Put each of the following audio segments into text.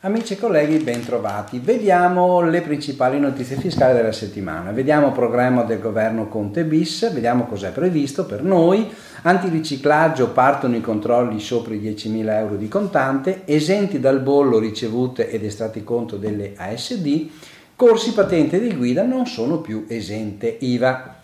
Amici e colleghi, bentrovati. Vediamo le principali notizie fiscali della settimana. Vediamo il programma del governo Conte bis, vediamo cos'è previsto per noi. Antiriciclaggio partono i controlli sopra i 10.000 euro di contante, esenti dal bollo ricevute ed estratti conto delle ASD, corsi patente di guida non sono più esente IVA.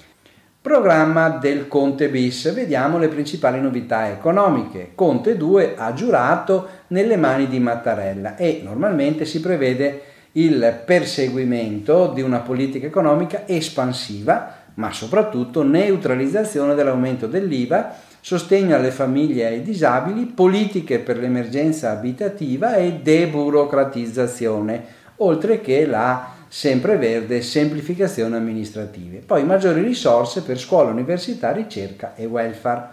Programma del Conte bis, vediamo le principali novità economiche. Conte 2 ha giurato nelle mani di Mattarella e normalmente si prevede il perseguimento di una politica economica espansiva, ma soprattutto neutralizzazione dell'aumento dell'IVA, sostegno alle famiglie e ai disabili, politiche per l'emergenza abitativa e deburocratizzazione, oltre che la sempreverde semplificazione amministrative. Poi maggiori risorse per scuola, università, ricerca e welfare.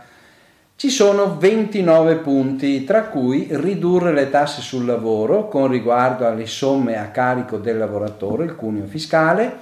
Ci sono 29 punti, tra cui ridurre le tasse sul lavoro con riguardo alle somme a carico del lavoratore, il cuneo fiscale,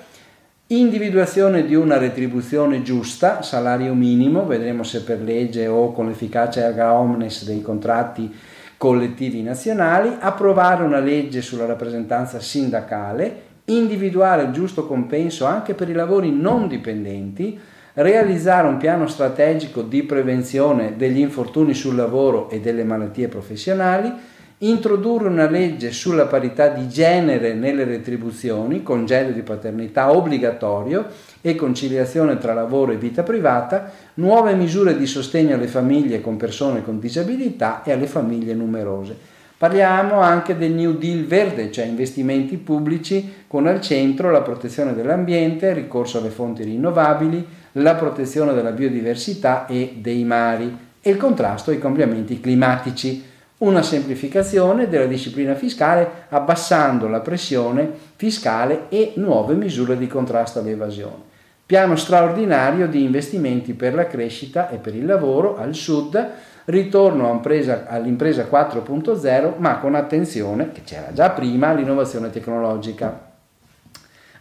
individuazione di una retribuzione giusta, salario minimo, vedremo se per legge o con l'efficacia erga omnes dei contratti collettivi nazionali, approvare una legge sulla rappresentanza sindacale, individuare il giusto compenso anche per i lavori non dipendenti, realizzare un piano strategico di prevenzione degli infortuni sul lavoro e delle malattie professionali, introdurre una legge sulla parità di genere nelle retribuzioni, congedo di paternità obbligatorio e conciliazione tra lavoro e vita privata, nuove misure di sostegno alle famiglie con persone con disabilità e alle famiglie numerose. Parliamo anche del New Deal verde, cioè investimenti pubblici con al centro la protezione dell'ambiente, il ricorso alle fonti rinnovabili, la protezione della biodiversità e dei mari e il contrasto ai cambiamenti climatici. Una semplificazione della disciplina fiscale abbassando la pressione fiscale e nuove misure di contrasto all'evasione. Piano straordinario di investimenti per la crescita e per il lavoro al sud ritorno all'impresa 4.0 ma con attenzione, che c'era già prima, all'innovazione tecnologica.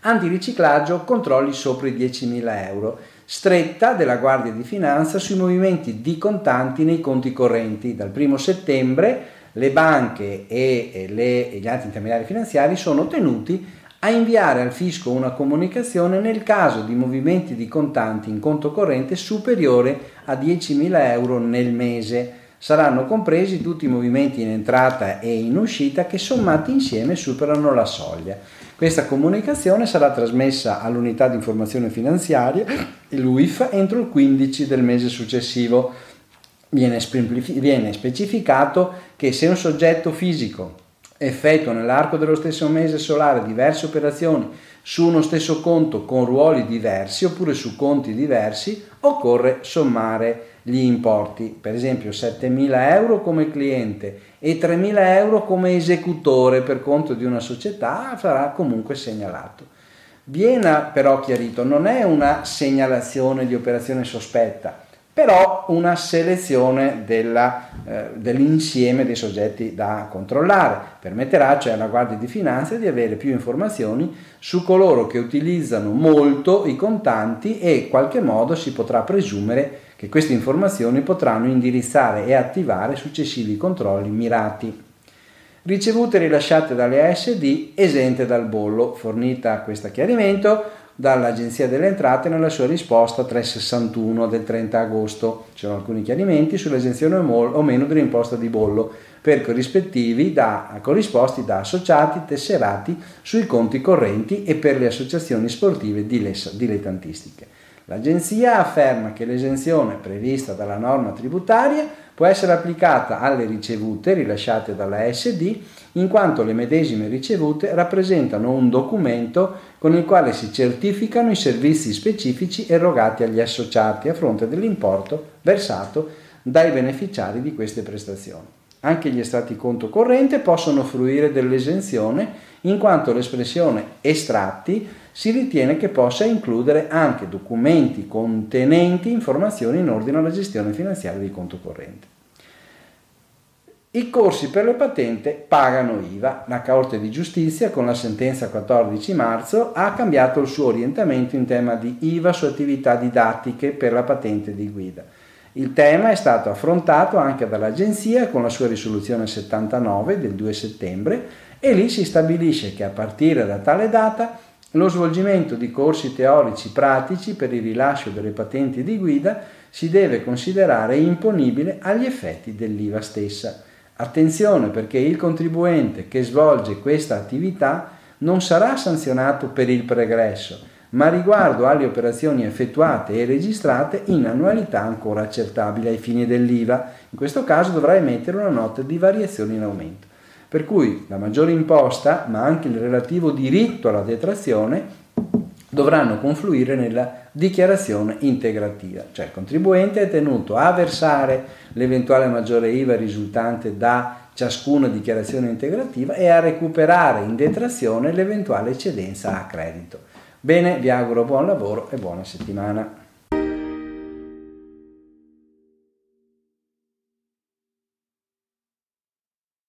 Antiriciclaggio, controlli sopra i 10.000 euro. Stretta della Guardia di Finanza sui movimenti di contanti nei conti correnti. Dal 1 settembre le banche e, le, e gli altri intermediari finanziari sono tenuti a inviare al fisco una comunicazione nel caso di movimenti di contanti in conto corrente superiore a 10.000 euro nel mese. Saranno compresi tutti i movimenti in entrata e in uscita che sommati insieme superano la soglia. Questa comunicazione sarà trasmessa all'unità di informazione finanziaria, l'UIF, entro il 15 del mese successivo. Viene, specificato che se un soggetto fisico effettua nell'arco dello stesso mese solare diverse operazioni su uno stesso conto con ruoli diversi oppure su conti diversi, occorre sommare gli importi, per esempio 7.000 euro come cliente e 3.000 euro come esecutore per conto di una società sarà comunque segnalato. Viene però chiarito, non è una segnalazione di operazione sospetta, però una selezione della, eh, dell'insieme dei soggetti da controllare. Permetterà cioè alla Guardia di Finanza di avere più informazioni su coloro che utilizzano molto i contanti e in qualche modo si potrà presumere che queste informazioni potranno indirizzare e attivare successivi controlli mirati. Ricevute rilasciate dalle ASD esente dal bollo. Fornita questo chiarimento, dall'Agenzia delle Entrate nella sua risposta 361 del 30 agosto. Ci sono alcuni chiarimenti sull'esenzione o meno dell'imposta di bollo per corrispettivi da, corrisposti da associati tesserati sui conti correnti e per le associazioni sportive dilettantistiche. L'Agenzia afferma che l'esenzione prevista dalla norma tributaria può essere applicata alle ricevute rilasciate dalla SD in quanto le medesime ricevute rappresentano un documento con il quale si certificano i servizi specifici erogati agli associati a fronte dell'importo versato dai beneficiari di queste prestazioni. Anche gli estratti conto corrente possono fruire dell'esenzione in quanto l'espressione estratti si ritiene che possa includere anche documenti contenenti informazioni in ordine alla gestione finanziaria di conto corrente. I corsi per le patente pagano IVA. La Corte di Giustizia, con la sentenza 14 marzo, ha cambiato il suo orientamento in tema di IVA su attività didattiche per la patente di guida. Il tema è stato affrontato anche dall'Agenzia con la sua risoluzione 79 del 2 settembre e lì si stabilisce che a partire da tale data lo svolgimento di corsi teorici pratici per il rilascio delle patenti di guida si deve considerare imponibile agli effetti dell'IVA stessa. Attenzione perché il contribuente che svolge questa attività non sarà sanzionato per il pregresso, ma riguardo alle operazioni effettuate e registrate in annualità ancora accettabile ai fini dell'IVA. In questo caso dovrà emettere una nota di variazione in aumento. Per cui la maggiore imposta, ma anche il relativo diritto alla detrazione, dovranno confluire nella dichiarazione integrativa, cioè il contribuente è tenuto a versare l'eventuale maggiore IVA risultante da ciascuna dichiarazione integrativa e a recuperare in detrazione l'eventuale eccedenza a credito. Bene, vi auguro buon lavoro e buona settimana.